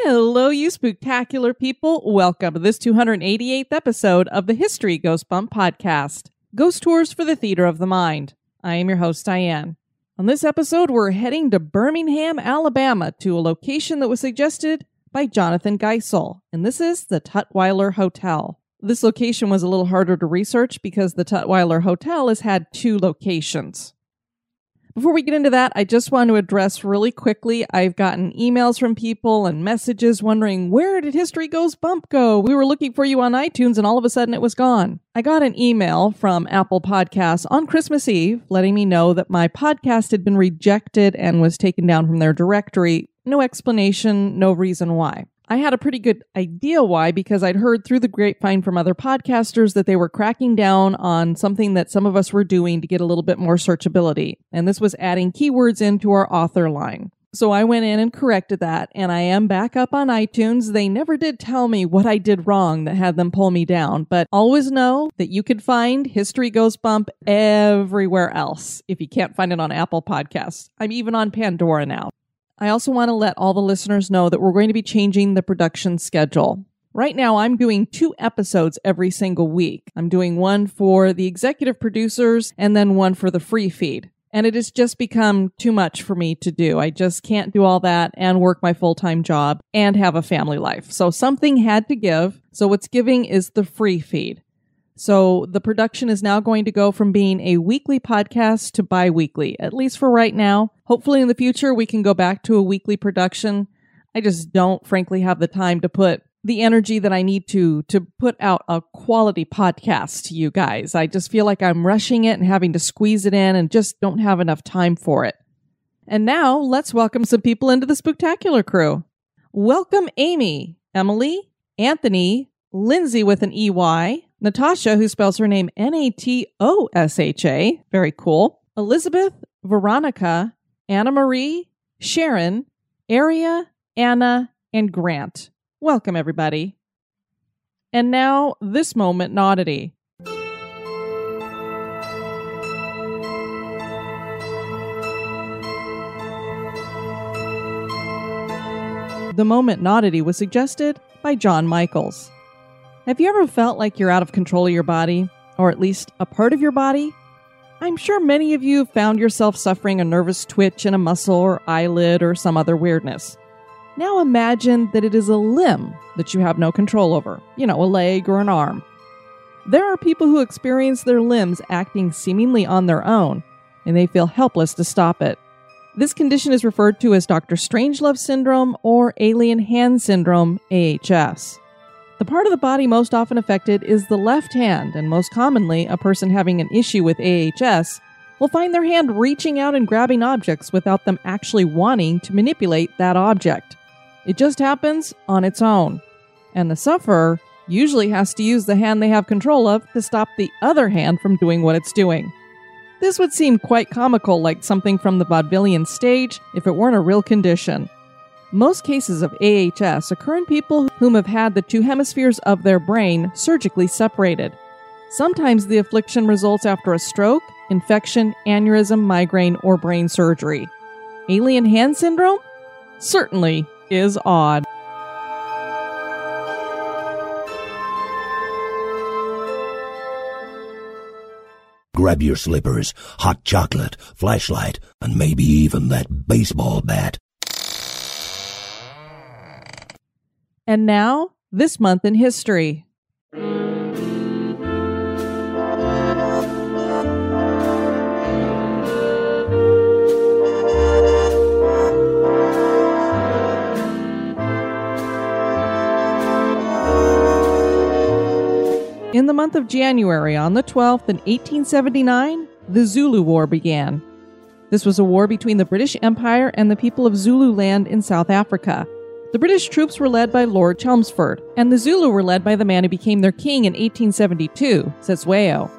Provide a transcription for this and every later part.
Hello, you spectacular people. Welcome to this 288th episode of the History Goes Bump podcast Ghost Tours for the Theater of the Mind. I am your host, Diane. On this episode, we're heading to Birmingham, Alabama, to a location that was suggested by Jonathan Geisel, and this is the Tutwiler Hotel. This location was a little harder to research because the Tutwiler Hotel has had two locations. Before we get into that, I just want to address really quickly. I've gotten emails from people and messages wondering where did History Goes Bump go? We were looking for you on iTunes and all of a sudden it was gone. I got an email from Apple Podcasts on Christmas Eve letting me know that my podcast had been rejected and was taken down from their directory. No explanation, no reason why. I had a pretty good idea why because I'd heard through the grapevine from other podcasters that they were cracking down on something that some of us were doing to get a little bit more searchability. And this was adding keywords into our author line. So I went in and corrected that, and I am back up on iTunes. They never did tell me what I did wrong that had them pull me down, but always know that you can find History Goes Bump everywhere else if you can't find it on Apple Podcasts. I'm even on Pandora now. I also want to let all the listeners know that we're going to be changing the production schedule. Right now, I'm doing two episodes every single week. I'm doing one for the executive producers and then one for the free feed. And it has just become too much for me to do. I just can't do all that and work my full time job and have a family life. So something had to give. So what's giving is the free feed. So the production is now going to go from being a weekly podcast to bi weekly, at least for right now. Hopefully, in the future, we can go back to a weekly production. I just don't, frankly, have the time to put the energy that I need to to put out a quality podcast to you guys. I just feel like I'm rushing it and having to squeeze it in and just don't have enough time for it. And now let's welcome some people into the spectacular crew. Welcome Amy, Emily, Anthony, Lindsay with an EY, Natasha, who spells her name N A T O S H A, very cool, Elizabeth, Veronica, Anna Marie, Sharon, Aria, Anna, and Grant. Welcome, everybody. And now, this moment oddity. The moment oddity was suggested by John Michaels. Have you ever felt like you're out of control of your body, or at least a part of your body? I'm sure many of you have found yourself suffering a nervous twitch in a muscle or eyelid or some other weirdness. Now imagine that it is a limb that you have no control over, you know, a leg or an arm. There are people who experience their limbs acting seemingly on their own, and they feel helpless to stop it. This condition is referred to as Dr. Strangelove syndrome or alien hand syndrome, AHS. The part of the body most often affected is the left hand, and most commonly, a person having an issue with AHS will find their hand reaching out and grabbing objects without them actually wanting to manipulate that object. It just happens on its own. And the sufferer usually has to use the hand they have control of to stop the other hand from doing what it's doing. This would seem quite comical, like something from the vaudevillian stage, if it weren't a real condition. Most cases of AHS occur in people whom have had the two hemispheres of their brain surgically separated. Sometimes the affliction results after a stroke, infection, aneurysm, migraine, or brain surgery. Alien hand syndrome? Certainly is odd. Grab your slippers, hot chocolate, flashlight, and maybe even that baseball bat. And now, this month in history. In the month of January, on the 12th in 1879, the Zulu War began. This was a war between the British Empire and the people of Zululand in South Africa. The British troops were led by Lord Chelmsford, and the Zulu were led by the man who became their king in 1872, Cetshwayo.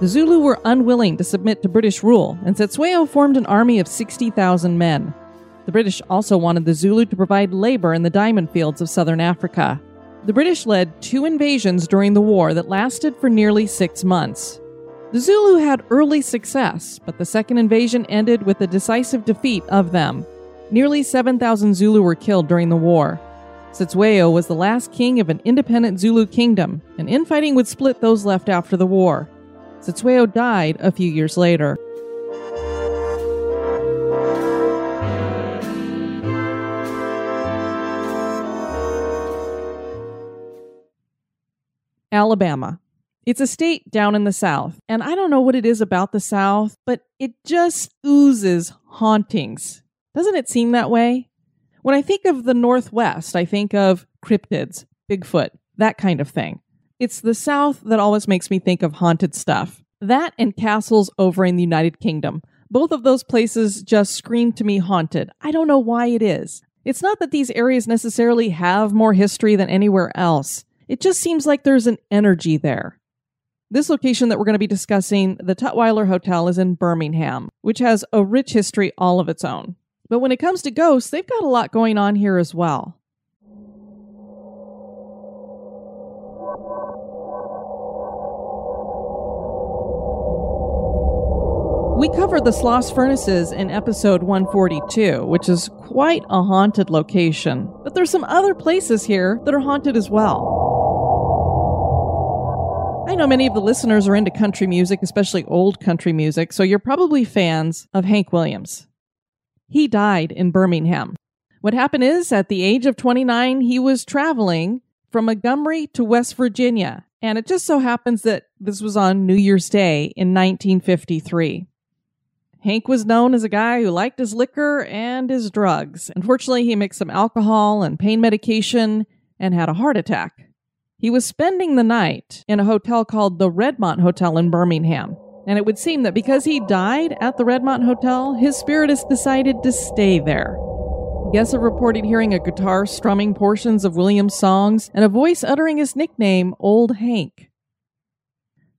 The Zulu were unwilling to submit to British rule, and Cetshwayo formed an army of 60,000 men. The British also wanted the Zulu to provide labor in the diamond fields of southern Africa. The British led two invasions during the war that lasted for nearly six months. The Zulu had early success, but the second invasion ended with a decisive defeat of them. Nearly 7,000 Zulu were killed during the war. Cetshwayo was the last king of an independent Zulu kingdom, and infighting would split those left after the war. Cetshwayo died a few years later. Alabama. It's a state down in the South, and I don't know what it is about the South, but it just oozes hauntings. Doesn't it seem that way? When I think of the Northwest, I think of cryptids, Bigfoot, that kind of thing. It's the South that always makes me think of haunted stuff. That and castles over in the United Kingdom. Both of those places just scream to me haunted. I don't know why it is. It's not that these areas necessarily have more history than anywhere else. It just seems like there's an energy there. This location that we're going to be discussing, the Tutwiler Hotel, is in Birmingham, which has a rich history all of its own. But when it comes to ghosts, they've got a lot going on here as well. We covered the Sloss Furnaces in episode 142, which is quite a haunted location. But there's some other places here that are haunted as well. I know many of the listeners are into country music, especially old country music, so you're probably fans of Hank Williams. He died in Birmingham. What happened is, at the age of 29, he was traveling from Montgomery to West Virginia, and it just so happens that this was on New Year's Day in 1953. Hank was known as a guy who liked his liquor and his drugs. Unfortunately, he mixed some alcohol and pain medication and had a heart attack. He was spending the night in a hotel called the Redmont Hotel in Birmingham. And it would seem that because he died at the Redmont Hotel, his spirit has decided to stay there. Guests have reported hearing a guitar strumming portions of Williams' songs and a voice uttering his nickname, Old Hank.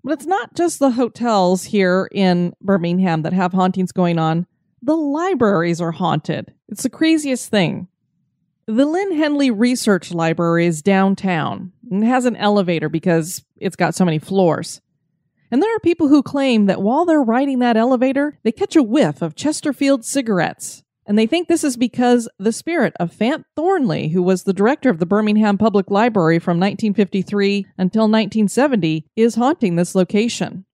But it's not just the hotels here in Birmingham that have hauntings going on. The libraries are haunted. It's the craziest thing. The Linn-Henley Research Library is downtown and has an elevator because it's got so many floors. And there are people who claim that while they're riding that elevator, they catch a whiff of Chesterfield cigarettes. And they think this is because the spirit of Fant Thornley, who was the director of the Birmingham Public Library from 1953 until 1970, is haunting this location.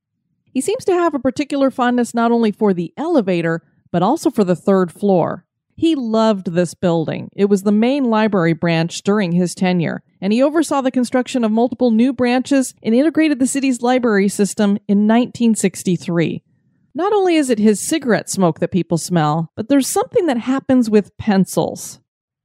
He seems to have a particular fondness not only for the elevator, but also for the third floor. He loved this building. It was the main library branch during his tenure, and he oversaw the construction of multiple new branches and integrated the city's library system in 1963. Not only is it his cigarette smoke that people smell, but there's something that happens with pencils.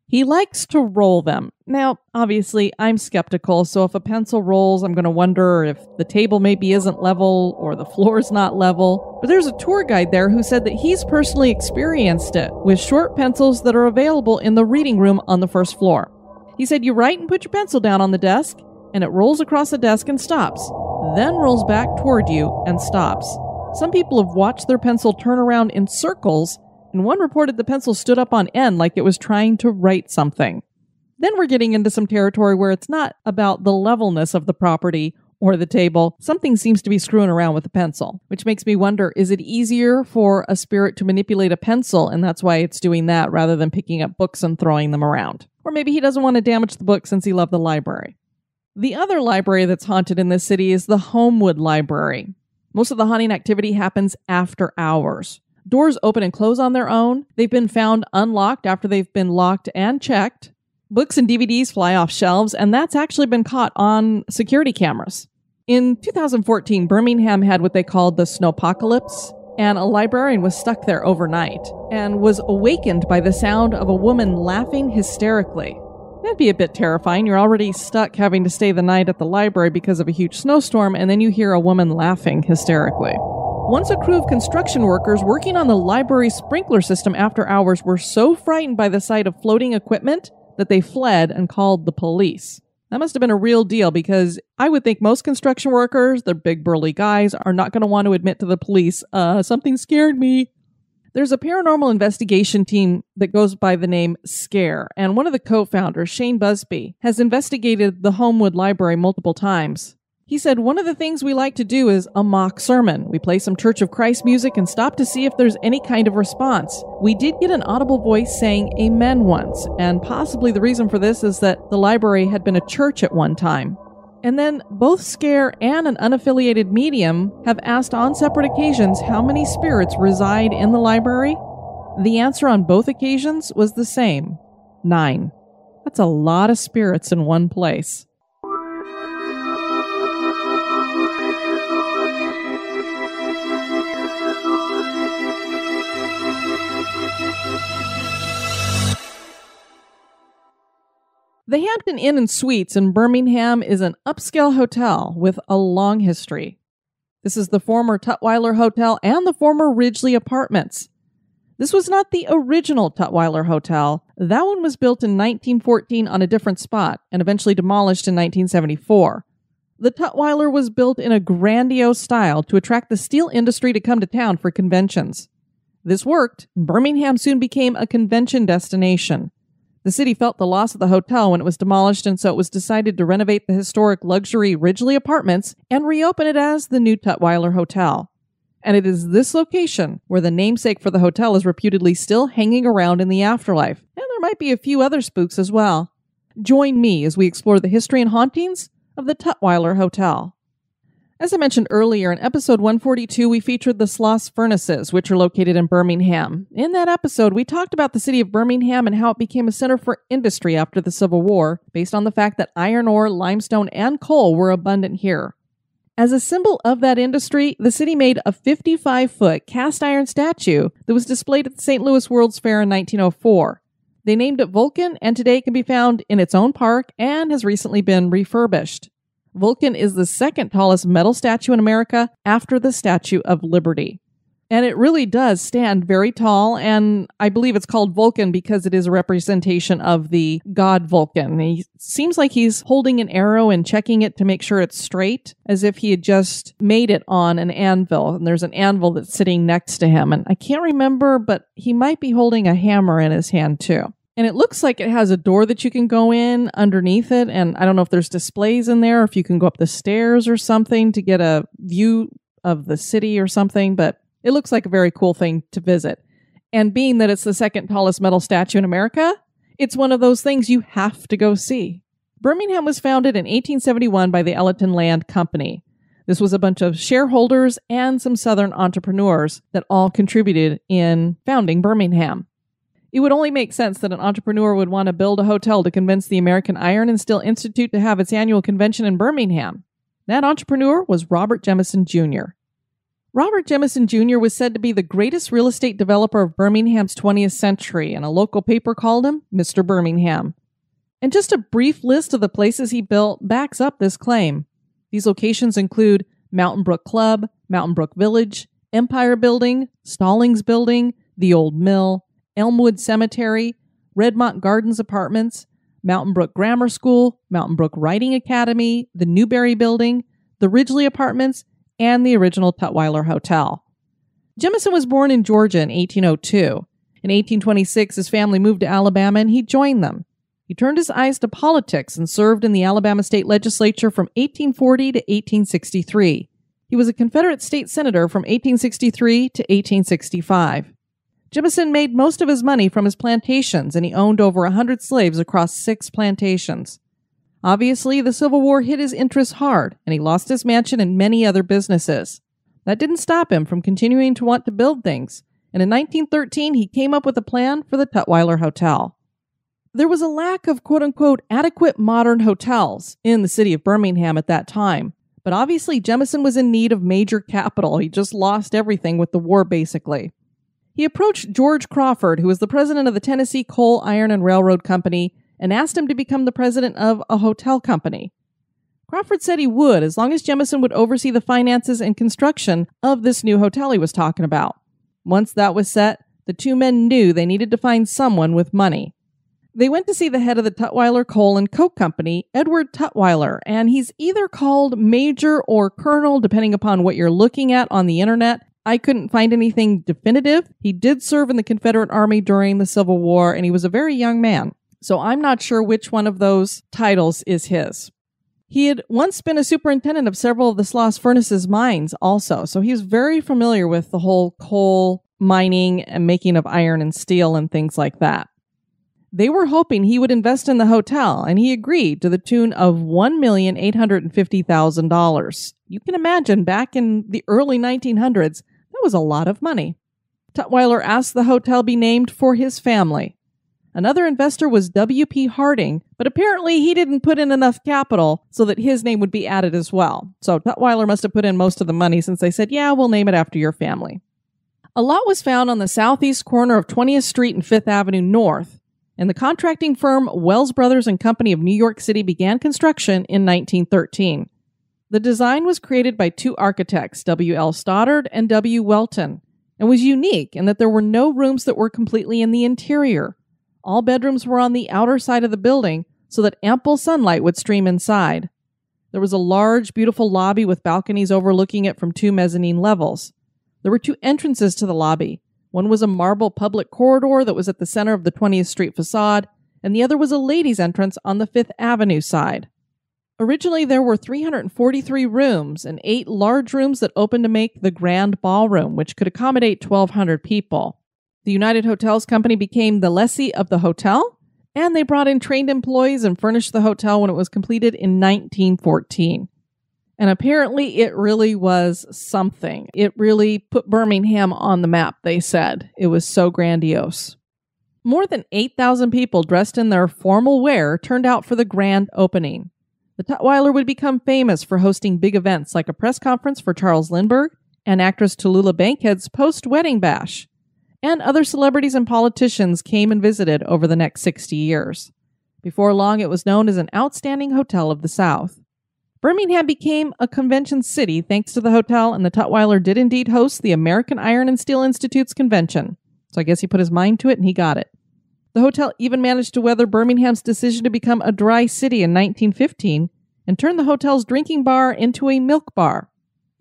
He likes to roll them. Now, obviously, I'm skeptical, so if a pencil rolls, I'm going to wonder if the table maybe isn't level or the floor's not level. But there's a tour guide there who said that he's personally experienced it with short pencils that are available in the reading room on the first floor. He said you write and put your pencil down on the desk, and it rolls across the desk and stops, then rolls back toward you and stops. Some people have watched their pencil turn around in circles and one reported the pencil stood up on end like it was trying to write something. Then we're getting into some territory where it's not about the levelness of the property or the table. Something seems to be screwing around with the pencil, which makes me wonder is it easier for a spirit to manipulate a pencil and that's why it's doing that rather than picking up books and throwing them around? Or maybe he doesn't want to damage the book since he loved the library. The other library that's haunted in this city is the Homewood Library. Most of the haunting activity happens after hours. Doors open and close on their own. They've been found unlocked after they've been locked and checked. Books and DVDs fly off shelves, and that's actually been caught on security cameras. In 2014, Birmingham had what they called the snowpocalypse, and a librarian was stuck there overnight and was awakened by the sound of a woman laughing hysterically. That'd be a bit terrifying. You're already stuck having to stay the night at the library because of a huge snowstorm, and then you hear a woman laughing hysterically. Once a crew of construction workers working on the library sprinkler system after hours were so frightened by the sight of floating equipment that they fled and called the police. That must have been a real deal because I would think most construction workers, they're big burly guys, are not going to want to admit to the police, uh, something scared me. There's a paranormal investigation team that goes by the name SCARE, and one of the co founders, Shane Busby, has investigated the Homewood Library multiple times. He said, One of the things we like to do is a mock sermon. We play some Church of Christ music and stop to see if there's any kind of response. We did get an audible voice saying amen once, and possibly the reason for this is that the library had been a church at one time. And then both Scare and an unaffiliated medium have asked on separate occasions how many spirits reside in the library. The answer on both occasions was the same nine. That's a lot of spirits in one place. The Hampton Inn and Suites in Birmingham is an upscale hotel with a long history. This is the former Tutwiler Hotel and the former Ridgely Apartments. This was not the original Tutwiler Hotel. That one was built in 1914 on a different spot and eventually demolished in 1974. The Tutwiler was built in a grandiose style to attract the steel industry to come to town for conventions. This worked, and Birmingham soon became a convention destination. The city felt the loss of the hotel when it was demolished, and so it was decided to renovate the historic luxury Ridgely Apartments and reopen it as the new Tutwiler Hotel. And it is this location where the namesake for the hotel is reputedly still hanging around in the afterlife, and there might be a few other spooks as well. Join me as we explore the history and hauntings of the Tutwiler Hotel. As I mentioned earlier, in episode 142, we featured the Sloss Furnaces, which are located in Birmingham. In that episode, we talked about the city of Birmingham and how it became a center for industry after the Civil War, based on the fact that iron ore, limestone, and coal were abundant here. As a symbol of that industry, the city made a 55 foot cast iron statue that was displayed at the St. Louis World's Fair in 1904. They named it Vulcan, and today it can be found in its own park and has recently been refurbished. Vulcan is the second tallest metal statue in America after the Statue of Liberty. And it really does stand very tall, and I believe it's called Vulcan because it is a representation of the god Vulcan. He seems like he's holding an arrow and checking it to make sure it's straight, as if he had just made it on an anvil. And there's an anvil that's sitting next to him. And I can't remember, but he might be holding a hammer in his hand too. And it looks like it has a door that you can go in underneath it. And I don't know if there's displays in there, or if you can go up the stairs or something to get a view of the city or something, but it looks like a very cool thing to visit. And being that it's the second tallest metal statue in America, it's one of those things you have to go see. Birmingham was founded in 1871 by the Elyton Land Company. This was a bunch of shareholders and some Southern entrepreneurs that all contributed in founding Birmingham. It would only make sense that an entrepreneur would want to build a hotel to convince the American Iron and Steel Institute to have its annual convention in Birmingham. That entrepreneur was Robert Jemison Jr. Robert Jemison Jr. was said to be the greatest real estate developer of Birmingham's 20th century, and a local paper called him Mr. Birmingham. And just a brief list of the places he built backs up this claim. These locations include Mountain Brook Club, Mountain Brook Village, Empire Building, Stallings Building, the Old Mill, Elmwood Cemetery, Redmont Gardens Apartments, Mountain Brook Grammar School, Mountain Brook Writing Academy, the Newberry Building, the Ridgely Apartments, and the original Tutwiler Hotel. Jemison was born in Georgia in 1802. In 1826, his family moved to Alabama and he joined them. He turned his eyes to politics and served in the Alabama state legislature from 1840 to 1863. He was a Confederate state senator from 1863 to 1865. Jemison made most of his money from his plantations, and he owned over a hundred slaves across six plantations. Obviously, the Civil War hit his interests hard, and he lost his mansion and many other businesses. That didn't stop him from continuing to want to build things, and in 1913 he came up with a plan for the Tutwiler Hotel. There was a lack of quote unquote adequate modern hotels in the city of Birmingham at that time. But obviously, Jemison was in need of major capital. He just lost everything with the war, basically. He approached George Crawford, who was the president of the Tennessee Coal, Iron, and Railroad Company, and asked him to become the president of a hotel company. Crawford said he would, as long as Jemison would oversee the finances and construction of this new hotel he was talking about. Once that was set, the two men knew they needed to find someone with money. They went to see the head of the Tutwiler Coal and Coke Company, Edward Tutwiler, and he's either called Major or Colonel, depending upon what you're looking at on the internet. I couldn't find anything definitive. He did serve in the Confederate Army during the Civil War, and he was a very young man. So I'm not sure which one of those titles is his. He had once been a superintendent of several of the Sloss Furnaces mines, also, so he was very familiar with the whole coal mining and making of iron and steel and things like that. They were hoping he would invest in the hotel, and he agreed to the tune of $1,850,000. You can imagine back in the early 1900s, that was a lot of money. Tutwiler asked the hotel be named for his family. Another investor was W.P. Harding, but apparently he didn't put in enough capital so that his name would be added as well. So Tutwiler must have put in most of the money since they said, yeah, we'll name it after your family. A lot was found on the southeast corner of 20th Street and 5th Avenue North, and the contracting firm Wells Brothers and Company of New York City began construction in 1913. The design was created by two architects, W.L. Stoddard and W. Welton, and was unique in that there were no rooms that were completely in the interior. All bedrooms were on the outer side of the building so that ample sunlight would stream inside. There was a large, beautiful lobby with balconies overlooking it from two mezzanine levels. There were two entrances to the lobby. One was a marble public corridor that was at the center of the 20th Street facade, and the other was a ladies' entrance on the Fifth Avenue side. Originally, there were 343 rooms and eight large rooms that opened to make the Grand Ballroom, which could accommodate 1,200 people. The United Hotels Company became the lessee of the hotel, and they brought in trained employees and furnished the hotel when it was completed in 1914. And apparently, it really was something. It really put Birmingham on the map, they said. It was so grandiose. More than 8,000 people dressed in their formal wear turned out for the grand opening. The Tutwiler would become famous for hosting big events like a press conference for Charles Lindbergh and actress Tallulah Bankhead's post wedding bash and other celebrities and politicians came and visited over the next 60 years. Before long, it was known as an outstanding hotel of the South. Birmingham became a convention city thanks to the hotel, and the Tutwiler did indeed host the American Iron and Steel Institute's convention. So I guess he put his mind to it and he got it. The hotel even managed to weather Birmingham's decision to become a dry city in 1915 and turn the hotel's drinking bar into a milk bar.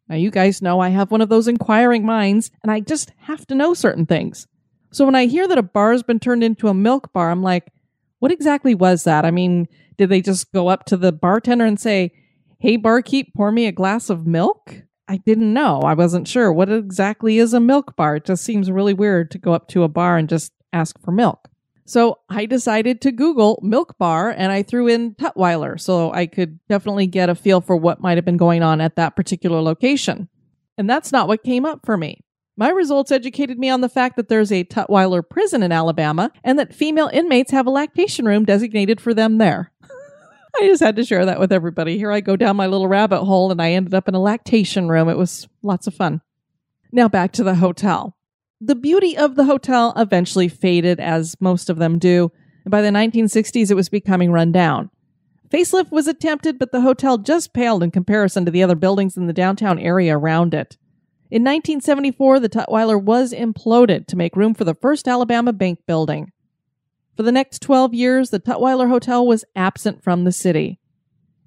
Now, you guys know I have one of those inquiring minds, and I just have to know certain things. So when I hear that a bar has been turned into a milk bar, I'm like, what exactly was that? I mean, did they just go up to the bartender and say, hey, barkeep, pour me a glass of milk? I didn't know. I wasn't sure. What exactly is a milk bar? It just seems really weird to go up to a bar and just ask for milk. So I decided to Google milk bar and I threw in Tutwiler so I could definitely get a feel for what might have been going on at that particular location. And that's not what came up for me. My results educated me on the fact that there's a Tutwiler prison in Alabama and that female inmates have a lactation room designated for them there. I just had to share that with everybody. Here I go down my little rabbit hole and I ended up in a lactation room. It was lots of fun. Now back to the hotel. The beauty of the hotel eventually faded, as most of them do, and by the 1960s it was becoming run down. Facelift was attempted, but the hotel just paled in comparison to the other buildings in the downtown area around it. In 1974, the Tutwiler was imploded to make room for the first Alabama Bank building. For the next 12 years, the Tutwiler Hotel was absent from the city.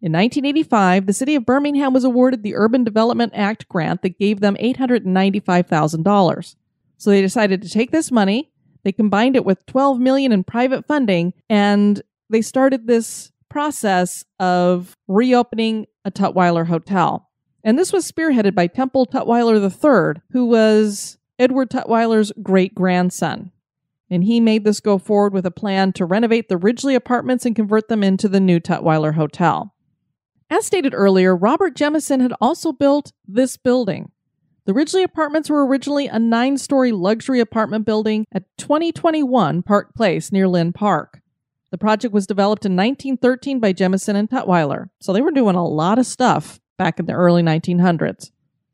In 1985, the city of Birmingham was awarded the Urban Development Act grant that gave them $895,000. So they decided to take this money, they combined it with 12 million in private funding, and they started this process of reopening a Tutwiler hotel. And this was spearheaded by Temple Tutwiler III, who was Edward Tutwiler's great grandson. And he made this go forward with a plan to renovate the Ridgely apartments and convert them into the new Tutwiler Hotel. As stated earlier, Robert Jemison had also built this building. The Ridgely Apartments were originally a nine story luxury apartment building at 2021 Park Place near Linn Park. The project was developed in 1913 by Jemison and Tutwiler, so they were doing a lot of stuff back in the early 1900s.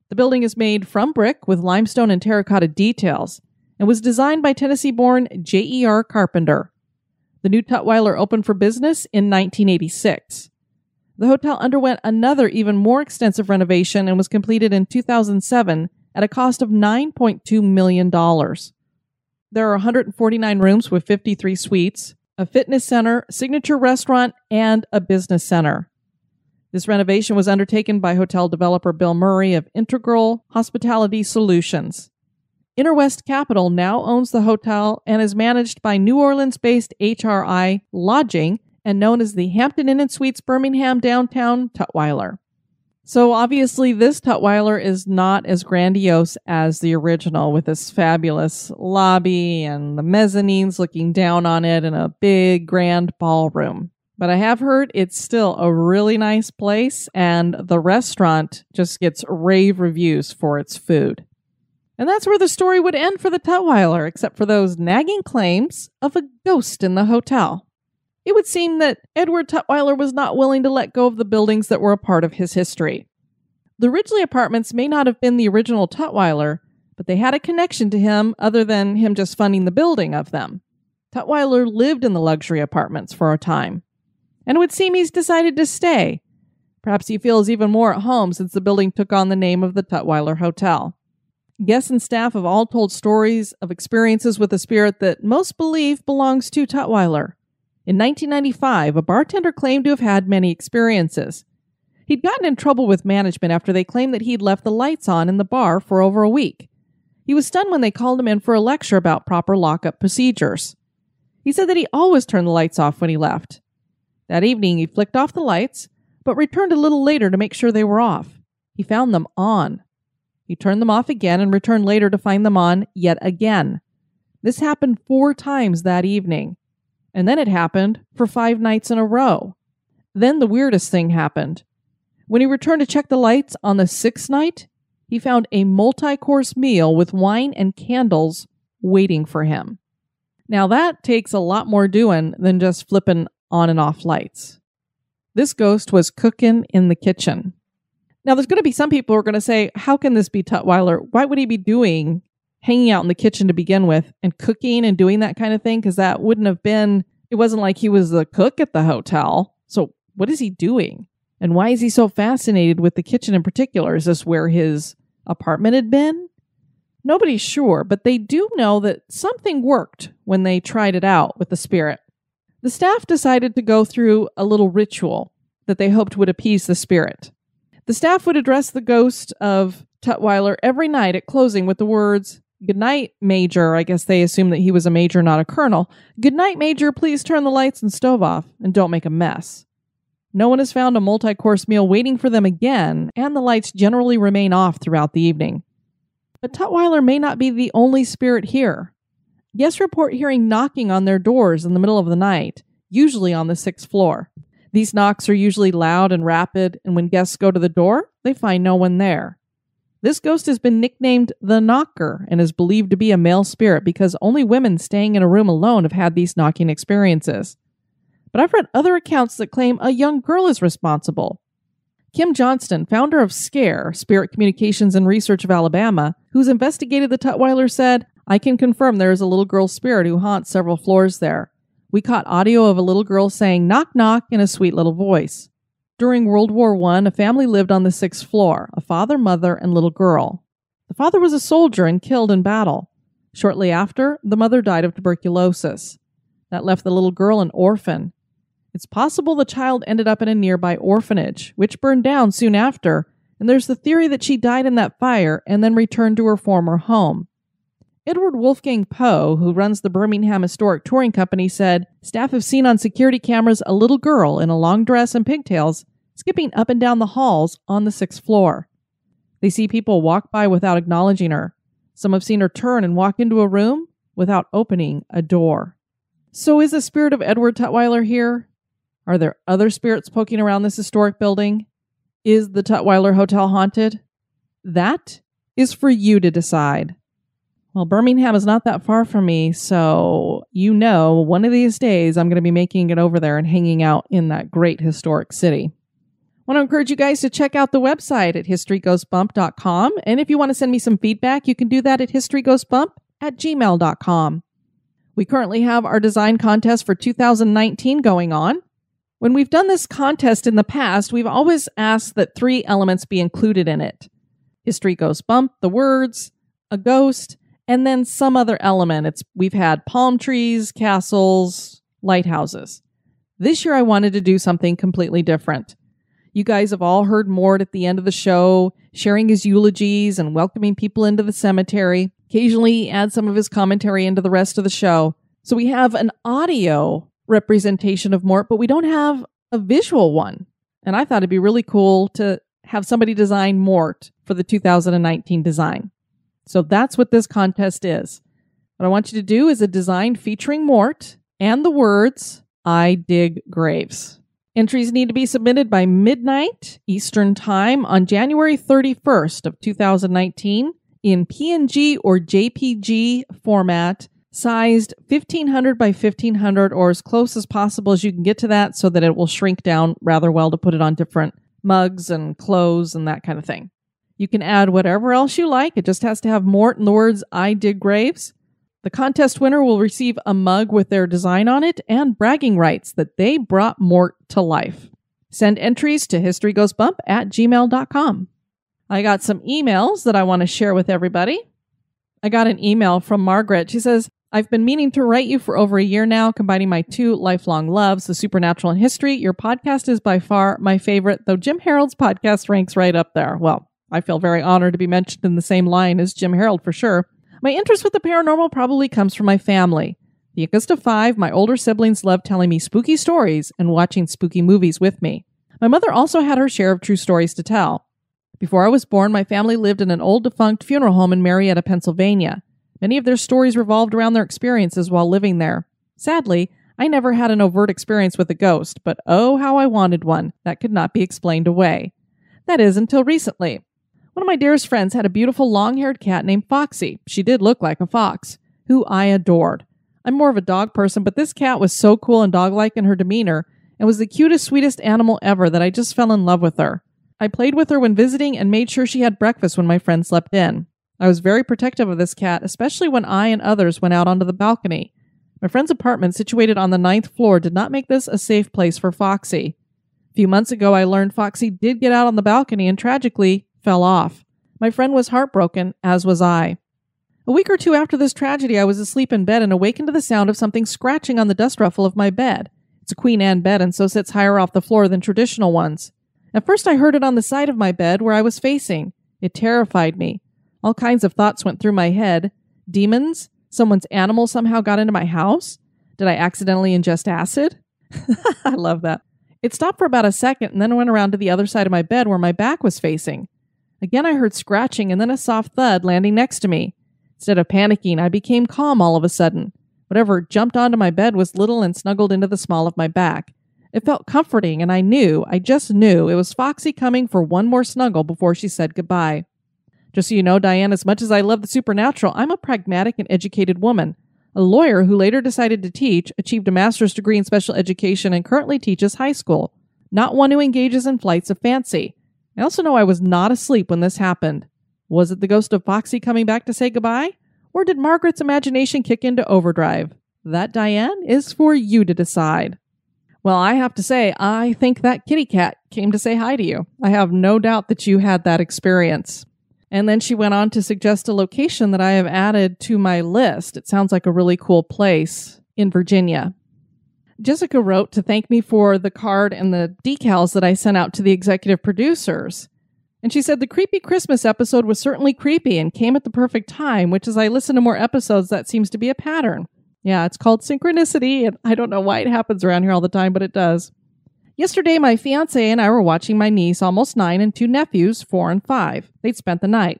The building is made from brick with limestone and terracotta details and was designed by Tennessee born J.E.R. Carpenter. The new Tutwiler opened for business in 1986. The hotel underwent another even more extensive renovation and was completed in 2007 at a cost of $9.2 million. There are 149 rooms with 53 suites, a fitness center, signature restaurant, and a business center. This renovation was undertaken by hotel developer Bill Murray of Integral Hospitality Solutions. Interwest Capital now owns the hotel and is managed by New Orleans based HRI Lodging and known as the Hampton Inn and Suites Birmingham Downtown Tutwiler. So obviously, this Tutwiler is not as grandiose as the original, with this fabulous lobby and the mezzanines looking down on it and a big grand ballroom. But I have heard it's still a really nice place, and the restaurant just gets rave reviews for its food. And that's where the story would end for the Tutwiler, except for those nagging claims of a ghost in the hotel. It would seem that Edward Tutwiler was not willing to let go of the buildings that were a part of his history. The Ridgely apartments may not have been the original Tutwiler, but they had a connection to him other than him just funding the building of them. Tutwiler lived in the luxury apartments for a time, and it would seem he's decided to stay. Perhaps he feels even more at home since the building took on the name of the Tutwiler Hotel. Guests and staff have all told stories of experiences with a spirit that most believe belongs to Tutwiler. In 1995, a bartender claimed to have had many experiences. He'd gotten in trouble with management after they claimed that he'd left the lights on in the bar for over a week. He was stunned when they called him in for a lecture about proper lockup procedures. He said that he always turned the lights off when he left. That evening, he flicked off the lights, but returned a little later to make sure they were off. He found them on. He turned them off again and returned later to find them on yet again. This happened four times that evening. And then it happened for five nights in a row. Then the weirdest thing happened. When he returned to check the lights on the sixth night, he found a multi course meal with wine and candles waiting for him. Now, that takes a lot more doing than just flipping on and off lights. This ghost was cooking in the kitchen. Now, there's going to be some people who are going to say, How can this be Tutwiler? Why would he be doing hanging out in the kitchen to begin with and cooking and doing that kind of thing because that wouldn't have been it wasn't like he was the cook at the hotel. So what is he doing? And why is he so fascinated with the kitchen in particular? Is this where his apartment had been? Nobody's sure but they do know that something worked when they tried it out with the spirit. The staff decided to go through a little ritual that they hoped would appease the spirit. The staff would address the ghost of Tutwiler every night at closing with the words, Good night, Major. I guess they assume that he was a major, not a colonel. Good night, Major. Please turn the lights and stove off and don't make a mess. No one has found a multi course meal waiting for them again, and the lights generally remain off throughout the evening. But Tutwiler may not be the only spirit here. Guests report hearing knocking on their doors in the middle of the night, usually on the sixth floor. These knocks are usually loud and rapid, and when guests go to the door, they find no one there. This ghost has been nicknamed the Knocker and is believed to be a male spirit because only women staying in a room alone have had these knocking experiences. But I've read other accounts that claim a young girl is responsible. Kim Johnston, founder of SCARE, Spirit Communications and Research of Alabama, who's investigated the Tutwiler, said, I can confirm there is a little girl spirit who haunts several floors there. We caught audio of a little girl saying knock knock in a sweet little voice. During World War I, a family lived on the sixth floor a father, mother, and little girl. The father was a soldier and killed in battle. Shortly after, the mother died of tuberculosis. That left the little girl an orphan. It's possible the child ended up in a nearby orphanage, which burned down soon after, and there's the theory that she died in that fire and then returned to her former home. Edward Wolfgang Poe, who runs the Birmingham Historic Touring Company, said staff have seen on security cameras a little girl in a long dress and pigtails skipping up and down the halls on the sixth floor. They see people walk by without acknowledging her. Some have seen her turn and walk into a room without opening a door. So, is the spirit of Edward Tutwiler here? Are there other spirits poking around this historic building? Is the Tutwiler Hotel haunted? That is for you to decide. Well, Birmingham is not that far from me, so you know, one of these days I'm going to be making it over there and hanging out in that great historic city. I want to encourage you guys to check out the website at historygoesbump.com. And if you want to send me some feedback, you can do that at historygoesbump at gmail.com. We currently have our design contest for 2019 going on. When we've done this contest in the past, we've always asked that three elements be included in it History Goes Bump, the words, a ghost, and then some other element. It's we've had palm trees, castles, lighthouses. This year I wanted to do something completely different. You guys have all heard Mort at the end of the show, sharing his eulogies and welcoming people into the cemetery. Occasionally, he adds some of his commentary into the rest of the show. So we have an audio representation of Mort, but we don't have a visual one. And I thought it'd be really cool to have somebody design Mort for the 2019 design. So that's what this contest is. What I want you to do is a design featuring Mort and the words, I dig graves. Entries need to be submitted by midnight Eastern Time on January 31st of 2019 in PNG or JPG format, sized 1500 by 1500 or as close as possible as you can get to that so that it will shrink down rather well to put it on different mugs and clothes and that kind of thing. You can add whatever else you like. It just has to have Mort and the words I dig graves. The contest winner will receive a mug with their design on it and bragging rights that they brought Mort to life. Send entries to historygoesbump at gmail.com. I got some emails that I want to share with everybody. I got an email from Margaret. She says, I've been meaning to write you for over a year now, combining my two lifelong loves, the supernatural and history. Your podcast is by far my favorite, though Jim Harold's podcast ranks right up there. Well, I feel very honored to be mentioned in the same line as Jim Harold for sure. My interest with the paranormal probably comes from my family. The youngest of five, my older siblings love telling me spooky stories and watching spooky movies with me. My mother also had her share of true stories to tell. Before I was born, my family lived in an old defunct funeral home in Marietta, Pennsylvania. Many of their stories revolved around their experiences while living there. Sadly, I never had an overt experience with a ghost, but oh, how I wanted one that could not be explained away. That is, until recently. One of my dearest friends had a beautiful long haired cat named Foxy. She did look like a fox, who I adored. I'm more of a dog person, but this cat was so cool and dog like in her demeanor and was the cutest, sweetest animal ever that I just fell in love with her. I played with her when visiting and made sure she had breakfast when my friend slept in. I was very protective of this cat, especially when I and others went out onto the balcony. My friend's apartment, situated on the ninth floor, did not make this a safe place for Foxy. A few months ago, I learned Foxy did get out on the balcony and tragically fell off. My friend was heartbroken, as was I. A week or two after this tragedy, I was asleep in bed and awakened to the sound of something scratching on the dust ruffle of my bed. It's a Queen Anne bed and so sits higher off the floor than traditional ones. At first, I heard it on the side of my bed where I was facing. It terrified me. All kinds of thoughts went through my head. Demons? Someone's animal somehow got into my house? Did I accidentally ingest acid? I love that. It stopped for about a second and then went around to the other side of my bed where my back was facing. Again, I heard scratching and then a soft thud landing next to me. Instead of panicking, I became calm all of a sudden. Whatever jumped onto my bed was little and snuggled into the small of my back. It felt comforting, and I knew, I just knew, it was Foxy coming for one more snuggle before she said goodbye. Just so you know, Diane, as much as I love the supernatural, I'm a pragmatic and educated woman. A lawyer who later decided to teach, achieved a master's degree in special education, and currently teaches high school. Not one who engages in flights of fancy. I also know I was not asleep when this happened. Was it the ghost of Foxy coming back to say goodbye? Or did Margaret's imagination kick into overdrive? That, Diane, is for you to decide. Well, I have to say, I think that kitty cat came to say hi to you. I have no doubt that you had that experience. And then she went on to suggest a location that I have added to my list. It sounds like a really cool place in Virginia. Jessica wrote to thank me for the card and the decals that I sent out to the executive producers. And she said the creepy Christmas episode was certainly creepy and came at the perfect time, which as I listen to more episodes, that seems to be a pattern. Yeah, it's called synchronicity, and I don't know why it happens around here all the time, but it does. Yesterday, my fiance and I were watching my niece, almost nine, and two nephews, four and five. They'd spent the night.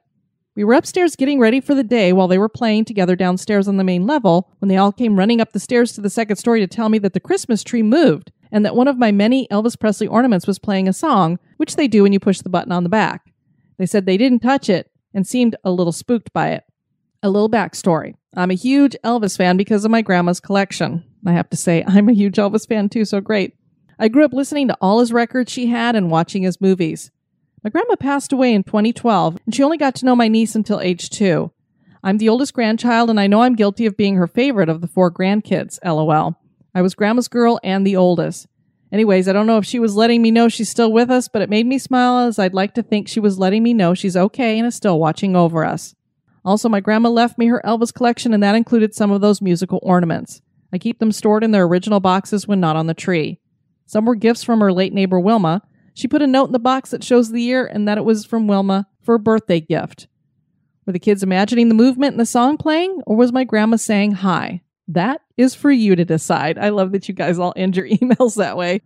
We were upstairs getting ready for the day while they were playing together downstairs on the main level when they all came running up the stairs to the second story to tell me that the Christmas tree moved and that one of my many Elvis Presley ornaments was playing a song, which they do when you push the button on the back. They said they didn't touch it and seemed a little spooked by it. A little backstory I'm a huge Elvis fan because of my grandma's collection. I have to say, I'm a huge Elvis fan too, so great. I grew up listening to all his records she had and watching his movies. My grandma passed away in 2012, and she only got to know my niece until age two. I'm the oldest grandchild, and I know I'm guilty of being her favorite of the four grandkids, lol. I was grandma's girl and the oldest. Anyways, I don't know if she was letting me know she's still with us, but it made me smile as I'd like to think she was letting me know she's okay and is still watching over us. Also, my grandma left me her Elvis collection, and that included some of those musical ornaments. I keep them stored in their original boxes when not on the tree. Some were gifts from her late neighbor Wilma. She put a note in the box that shows the year and that it was from Wilma for a birthday gift. Were the kids imagining the movement and the song playing, or was my grandma saying hi? That is for you to decide. I love that you guys all end your emails that way.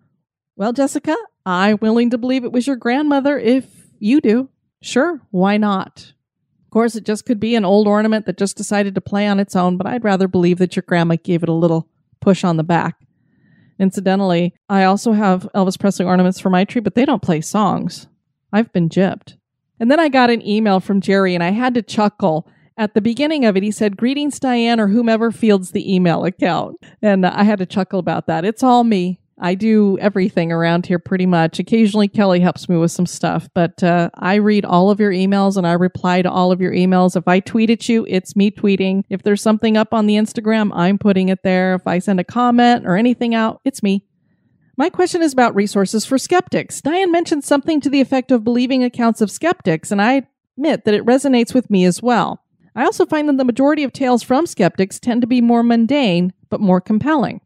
Well, Jessica, I'm willing to believe it was your grandmother if you do. Sure, why not? Of course, it just could be an old ornament that just decided to play on its own, but I'd rather believe that your grandma gave it a little push on the back. Incidentally, I also have Elvis Presley ornaments for my tree, but they don't play songs. I've been gypped. And then I got an email from Jerry and I had to chuckle. At the beginning of it, he said, Greetings, Diane, or whomever fields the email account. And I had to chuckle about that. It's all me. I do everything around here pretty much. Occasionally, Kelly helps me with some stuff, but uh, I read all of your emails and I reply to all of your emails. If I tweet at you, it's me tweeting. If there's something up on the Instagram, I'm putting it there. If I send a comment or anything out, it's me. My question is about resources for skeptics. Diane mentioned something to the effect of believing accounts of skeptics, and I admit that it resonates with me as well. I also find that the majority of tales from skeptics tend to be more mundane, but more compelling.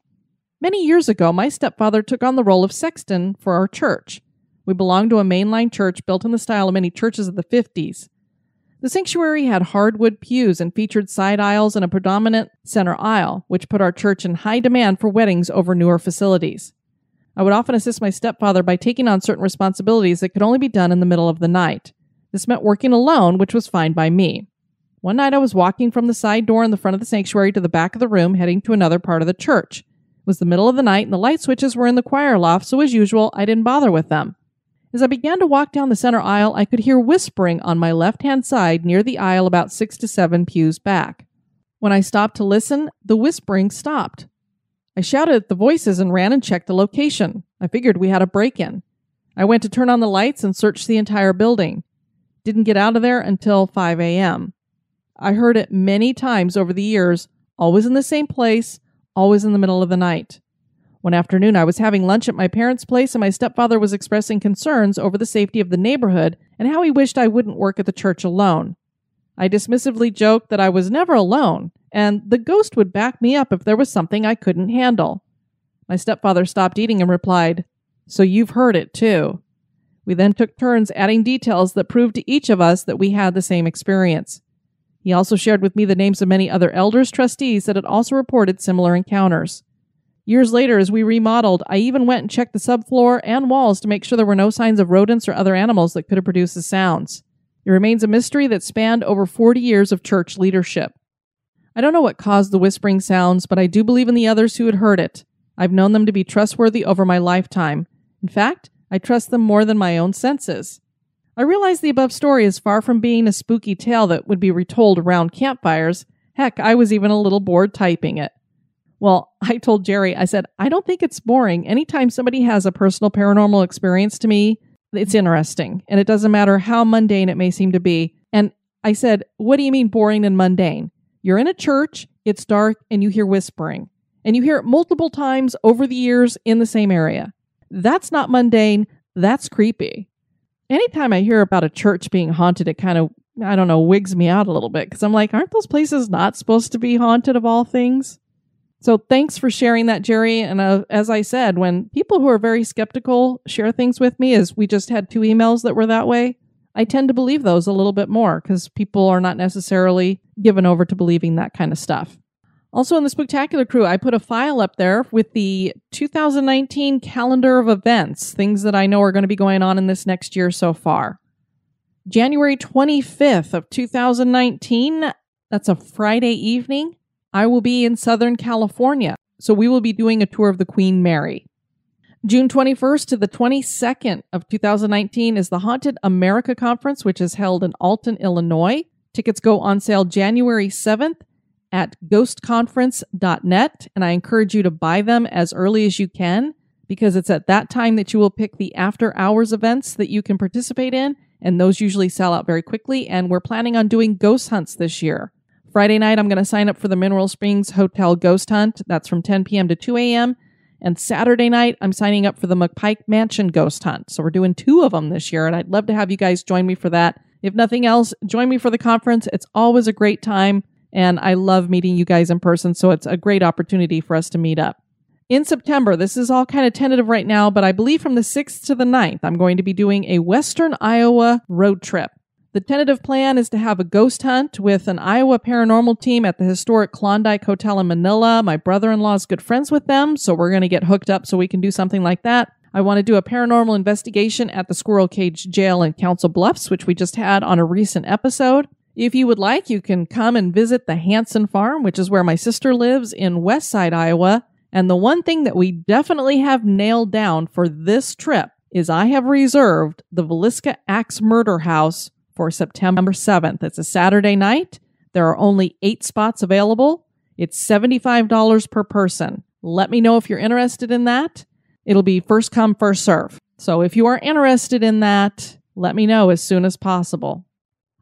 Many years ago, my stepfather took on the role of sexton for our church. We belonged to a mainline church built in the style of many churches of the 50s. The sanctuary had hardwood pews and featured side aisles and a predominant center aisle, which put our church in high demand for weddings over newer facilities. I would often assist my stepfather by taking on certain responsibilities that could only be done in the middle of the night. This meant working alone, which was fine by me. One night I was walking from the side door in the front of the sanctuary to the back of the room, heading to another part of the church was the middle of the night and the light switches were in the choir loft, so as usual, I didn't bother with them. As I began to walk down the center aisle, I could hear whispering on my left hand side near the aisle about six to seven pews back. When I stopped to listen, the whispering stopped. I shouted at the voices and ran and checked the location. I figured we had a break in. I went to turn on the lights and searched the entire building. Didn't get out of there until 5 a.m. I heard it many times over the years, always in the same place, always in the middle of the night. One afternoon, I was having lunch at my parents' place, and my stepfather was expressing concerns over the safety of the neighborhood and how he wished I wouldn't work at the church alone. I dismissively joked that I was never alone, and the ghost would back me up if there was something I couldn't handle. My stepfather stopped eating and replied, So you've heard it too. We then took turns adding details that proved to each of us that we had the same experience. He also shared with me the names of many other elders trustees that had also reported similar encounters. Years later, as we remodeled, I even went and checked the subfloor and walls to make sure there were no signs of rodents or other animals that could have produced the sounds. It remains a mystery that spanned over 40 years of church leadership. I don't know what caused the whispering sounds, but I do believe in the others who had heard it. I've known them to be trustworthy over my lifetime. In fact, I trust them more than my own senses. I realize the above story is far from being a spooky tale that would be retold around campfires. Heck, I was even a little bored typing it. Well, I told Jerry, I said, I don't think it's boring. Anytime somebody has a personal paranormal experience to me, it's interesting. And it doesn't matter how mundane it may seem to be. And I said, What do you mean boring and mundane? You're in a church, it's dark, and you hear whispering. And you hear it multiple times over the years in the same area. That's not mundane, that's creepy anytime I hear about a church being haunted, it kind of, I don't know, wigs me out a little bit because I'm like, aren't those places not supposed to be haunted of all things? So thanks for sharing that, Jerry. And uh, as I said, when people who are very skeptical share things with me, as we just had two emails that were that way, I tend to believe those a little bit more because people are not necessarily given over to believing that kind of stuff. Also, in the Spooktacular crew, I put a file up there with the 2019 calendar of events, things that I know are going to be going on in this next year so far. January 25th of 2019, that's a Friday evening, I will be in Southern California. So we will be doing a tour of the Queen Mary. June 21st to the 22nd of 2019 is the Haunted America Conference, which is held in Alton, Illinois. Tickets go on sale January 7th at ghostconference.net, and I encourage you to buy them as early as you can because it's at that time that you will pick the after hours events that you can participate in, and those usually sell out very quickly. And we're planning on doing ghost hunts this year. Friday night, I'm going to sign up for the Mineral Springs Hotel Ghost Hunt. That's from 10 p.m. to 2 a.m. And Saturday night, I'm signing up for the McPike Mansion Ghost Hunt. So we're doing two of them this year, and I'd love to have you guys join me for that. If nothing else, join me for the conference. It's always a great time, and I love meeting you guys in person. So it's a great opportunity for us to meet up. In September, this is all kind of tentative right now, but I believe from the 6th to the 9th, I'm going to be doing a Western Iowa road trip. The tentative plan is to have a ghost hunt with an Iowa paranormal team at the historic Klondike Hotel in Manilla. My brother in law is good friends with them, so we're going to get hooked up so we can do something like that. I want to do a paranormal investigation at the Squirrel Cage Jail in Council Bluffs, which we just had on a recent episode. If you would like, you can come and visit the Hanson Farm, which is where my sister lives in Westside, Iowa. And the one thing that we definitely have nailed down for this trip is I have reserved the Villisca Axe Murder House for September 7th. It's a Saturday night. There are only eight spots available. It's $75 per person. Let me know if you're interested in that. It'll be first come, first serve. So if you are interested in that, let me know as soon as possible.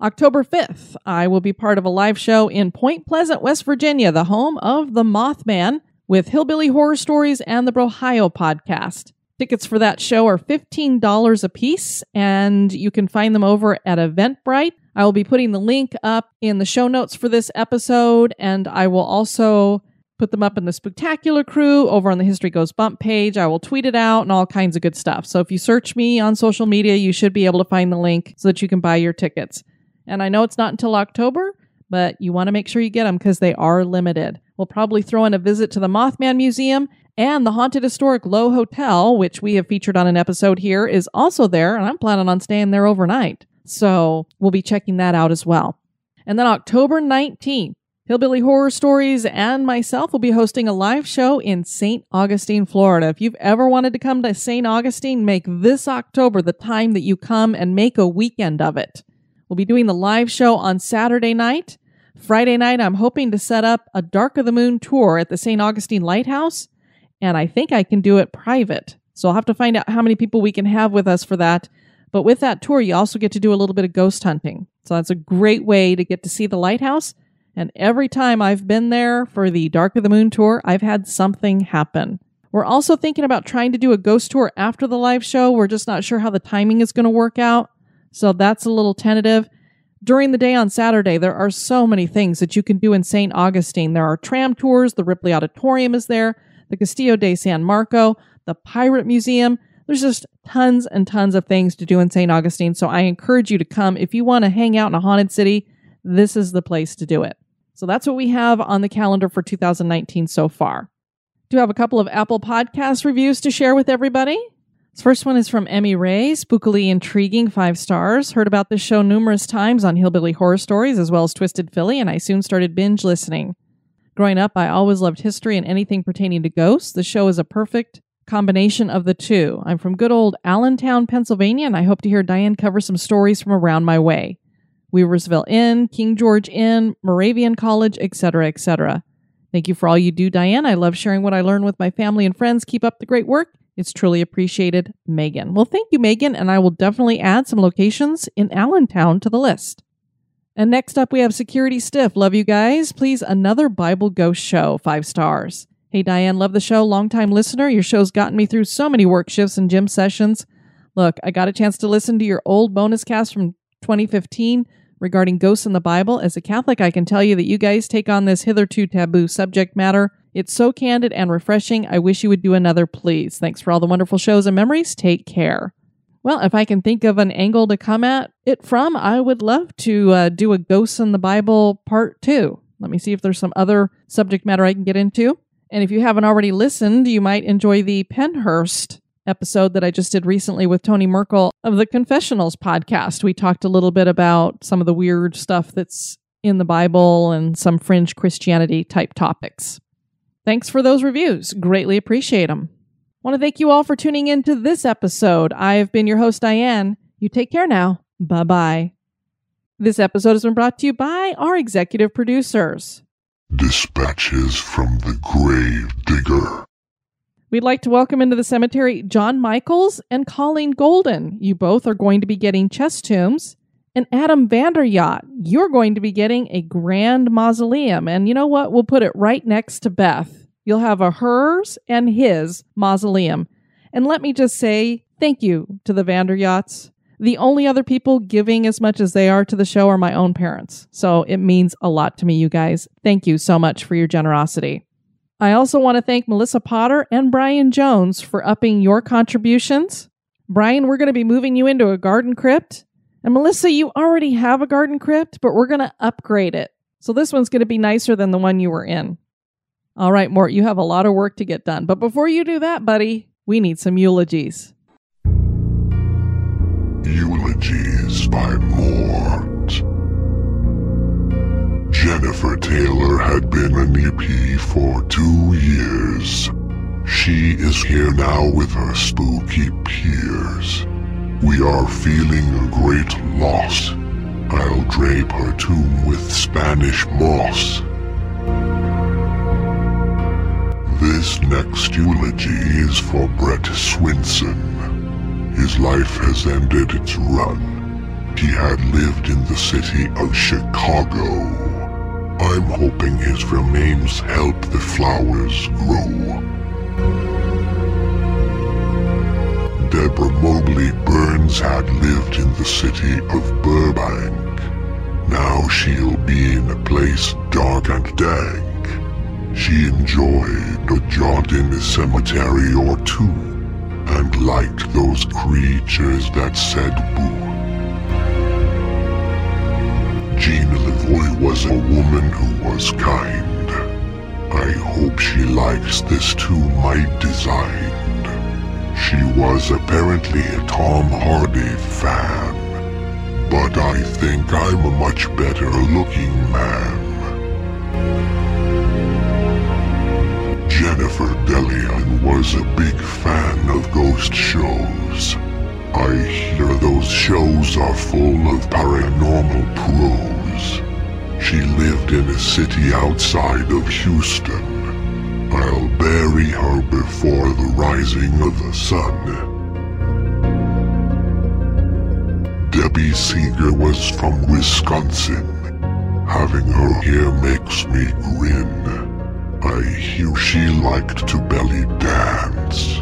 October 5th, I will be part of a live show in Point Pleasant, West Virginia, the home of The Mothman, with Hillbilly Horror Stories and the Brohio podcast. Tickets for that show are $15 a piece, and you can find them over at Eventbrite. I will be putting the link up in the show notes for this episode, and I will also put them up in the Spooktacular Crew over on the History Goes Bump page. I will tweet it out and all kinds of good stuff. So if you search me on social media, you should be able to find the link so that you can buy your tickets. And I know it's not until October, but you want to make sure you get them because they are limited. We'll probably throw in a visit to the Mothman Museum and the Haunted Historic Lowe Hotel, which we have featured on an episode here, is also there, and I'm planning on staying there overnight. So we'll be checking that out as well. And then October 19th, Hillbilly Horror Stories and myself will be hosting a live show in St. Augustine, Florida. If you've ever wanted to come to St. Augustine, make this October the time that you come and make a weekend of it. We'll be doing the live show on Saturday night. Friday night, I'm hoping to set up a Dark of the Moon tour at the St. Augustine Lighthouse and I think I can do it private. So I'll have to find out how many people we can have with us for that. But with that tour, you also get to do a little bit of ghost hunting. So that's a great way to get to see the lighthouse. And every time I've been there for the Dark of the Moon tour, I've had something happen. We're also thinking about trying to do a ghost tour after the live show. We're just not sure how the timing is going to work out. So that's a little tentative. During the day on Saturday, there are so many things that you can do in St. Augustine. There are tram tours, the Ripley Odditorium is there the Castillo de San Marco, the Pirate Museum. There's just tons and tons of things to do in St. Augustine. So I encourage you to come. If you want to hang out in a haunted city, this is the place to do it. So that's what we have on the calendar for 2019 so far. Do have a couple of Apple Podcast reviews to share with everybody. This first one is from Emmy Ray, spookily intriguing, five stars. Heard about this show numerous times on Hillbilly Horror Stories as well as Twisted Philly, and I soon started binge listening. Growing up, I always loved history and anything pertaining to ghosts. The show is a perfect combination of the two. I'm from good old Allentown, Pennsylvania, and I hope to hear Diane cover some stories from around my way. Weaversville Inn, King George Inn, Moravian College, etc., etc. Thank you for all you do, Diane. I love sharing what I learn with my family and friends. Keep up the great work. It's truly appreciated, Megan. Well, thank you, Megan, and I will definitely add some locations in Allentown to the list. And next up, we have Security Stiff. Love you guys. Please, another Bible Ghost show, five stars. Hey, Diane, love the show. Longtime listener. Your show's gotten me through so many work shifts and gym sessions. Look, I got a chance to listen to your old bonus cast from 2015 regarding ghosts in the Bible. As a Catholic, I can tell you that you guys take on this hitherto taboo subject matter. It's so candid and refreshing. I wish you would do another, please. Thanks for all the wonderful shows and memories. Take care. Well, if I can think of an angle to come at it from, I would love to uh, do a Ghosts in the Bible part two. Let me see if there's some other subject matter I can get into. And if you haven't already listened, you might enjoy the Pennhurst episode that I just did recently with Tony Merkel of the Confessionals podcast. We talked a little bit about some of the weird stuff that's in the Bible and some fringe Christianity type topics. Thanks for those reviews. Greatly appreciate them want to thank you all for tuning in to this episode. I've been your host, Diane. You take care now. Bye bye. This episode has been brought to you by our executive producers. Dispatches from the Grave Digger. We'd like to welcome into the cemetery John Michaels and Colleen Golden. You both are going to be getting chest tombs. And Adam Vanderyacht, you're going to be getting a grand mausoleum. And you know what? We'll put it right next to Beth. You'll have a hers and his mausoleum. And let me just say thank you to the Vanderyachts. The only other people giving as much as they are to the show are my own parents. So it means a lot to me, you guys. Thank you so much for your generosity. I also want to thank Melissa Potter and Brian Jones for upping your contributions. Brian, we're going to be moving you into a garden crypt. And Melissa, you already have a garden crypt, but we're going to upgrade it. So this one's going to be nicer than the one you were in. All right, Mort, you have a lot of work to get done. But before you do that, buddy, we need some eulogies. Eulogies by Mort. Jennifer Taylor had been an EP for two years. She is here now with her spooky peers. We are feeling a great loss. I'll drape her tomb with Spanish moss. This next eulogy is for Brett Swinson. His life has ended its run. He had lived in the city of Chicago. I'm hoping his remains help the flowers grow. Deborah Mobley Burns had lived in the city of Burbank. Now she'll be in a place dark and dank. She enjoyed a jaunt in a cemetery or two, and liked those creatures that said boo. Gina Lavoie was a woman who was kind. I hope she likes this tomb I designed. She was apparently a Tom Hardy fan, but I think I'm a much better looking man. Jennifer Delian was a big fan of ghost shows. I hear those shows are full of paranormal pros. She lived in a city outside of Houston. I'll bury her before the rising of the sun. Debbie Seeger was from Wisconsin. Having her here makes me grin. I hear she liked to belly dance.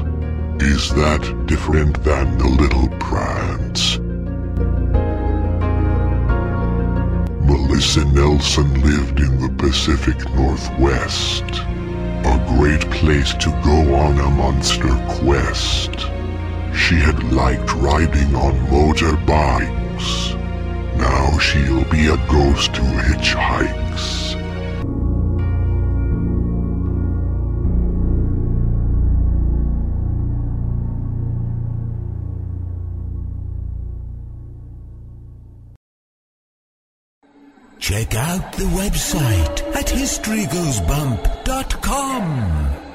Is that different than the little prance? Melissa Nelson lived in the Pacific Northwest. A great place to go on a monster quest. She had liked riding on motorbikes. Now she'll be a ghost who hitchhikes. Check out the website at historygoesbump.com.